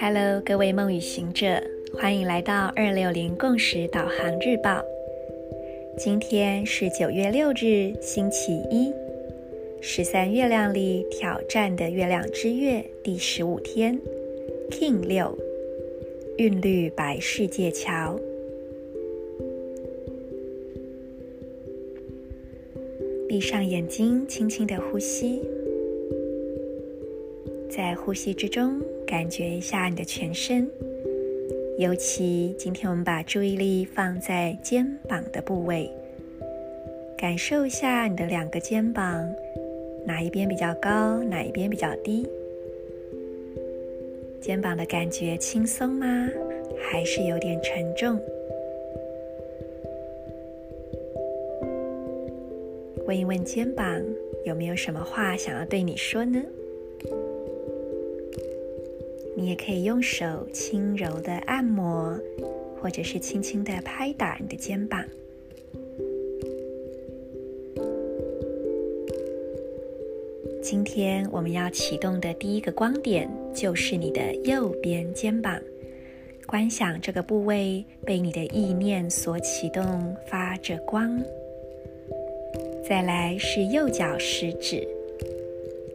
Hello，各位梦与行者，欢迎来到二六零共识导航日报。今天是九月六日，星期一，十三月亮里挑战的月亮之月第十五天，King 六，韵律白世界桥。闭上眼睛，轻轻的呼吸，在呼吸之中，感觉一下你的全身。尤其今天我们把注意力放在肩膀的部位，感受一下你的两个肩膀，哪一边比较高，哪一边比较低？肩膀的感觉轻松吗？还是有点沉重？问一问肩膀，有没有什么话想要对你说呢？你也可以用手轻柔的按摩，或者是轻轻的拍打你的肩膀。今天我们要启动的第一个光点就是你的右边肩膀，观想这个部位被你的意念所启动，发着光。再来是右脚食指，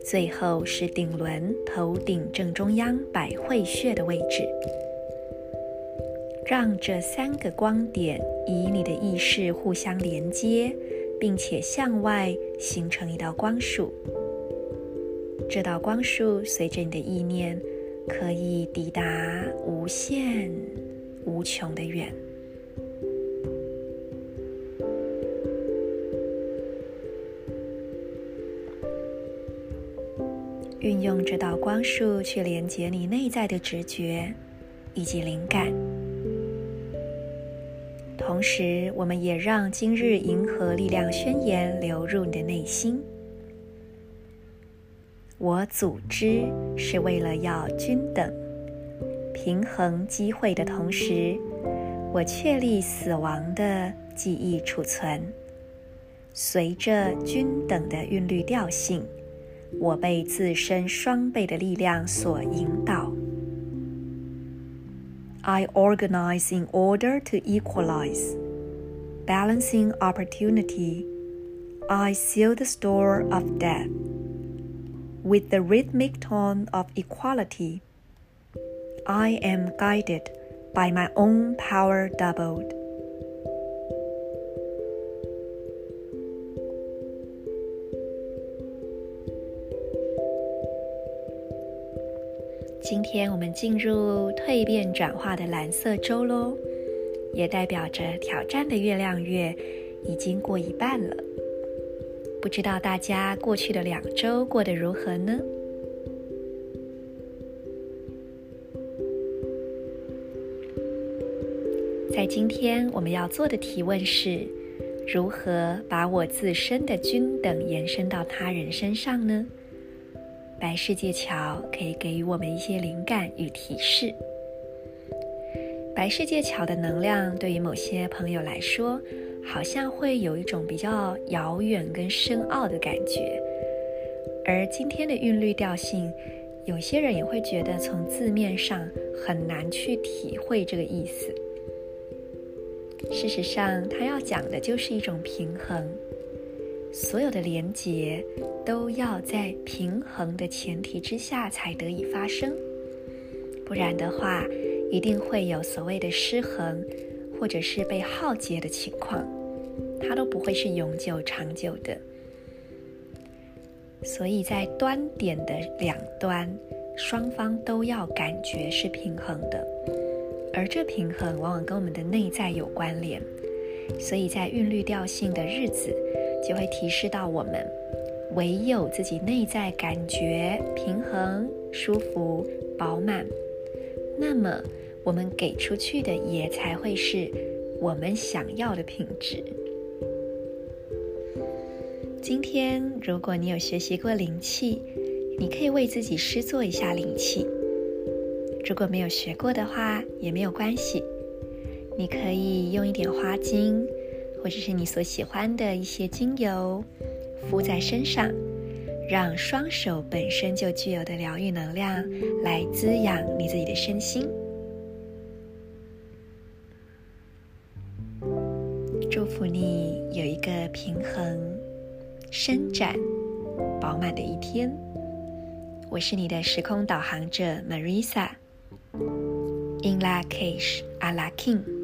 最后是顶轮头顶正中央百会穴的位置。让这三个光点以你的意识互相连接，并且向外形成一道光束。这道光束随着你的意念，可以抵达无限无穷的远。运用这道光束去连接你内在的直觉以及灵感，同时，我们也让今日银河力量宣言流入你的内心。我组织是为了要均等、平衡机会的同时，我确立死亡的记忆储存，随着均等的韵律调性。我被自身双倍的力量所引导。I organize in order to equalize, balancing opportunity. I seal the store of death with the rhythmic tone of equality. I am guided by my own power doubled. 今天我们进入蜕变转化的蓝色周喽，也代表着挑战的月亮月已经过一半了。不知道大家过去的两周过得如何呢？在今天我们要做的提问是：如何把我自身的均等延伸到他人身上呢？白世界桥可以给予我们一些灵感与提示。白世界桥的能量对于某些朋友来说，好像会有一种比较遥远跟深奥的感觉。而今天的韵律调性，有些人也会觉得从字面上很难去体会这个意思。事实上，它要讲的就是一种平衡。所有的连结都要在平衡的前提之下才得以发生，不然的话，一定会有所谓的失衡，或者是被耗竭的情况，它都不会是永久长久的。所以在端点的两端，双方都要感觉是平衡的，而这平衡往往跟我们的内在有关联，所以在韵律调性的日子。就会提示到我们，唯有自己内在感觉平衡、舒服、饱满，那么我们给出去的也才会是我们想要的品质。今天，如果你有学习过灵气，你可以为自己施作一下灵气；如果没有学过的话，也没有关系，你可以用一点花精。或者是你所喜欢的一些精油，敷在身上，让双手本身就具有的疗愈能量来滋养你自己的身心。祝福你有一个平衡、伸展、饱满的一天。我是你的时空导航者 Marisa，In Lak'ech Ala king。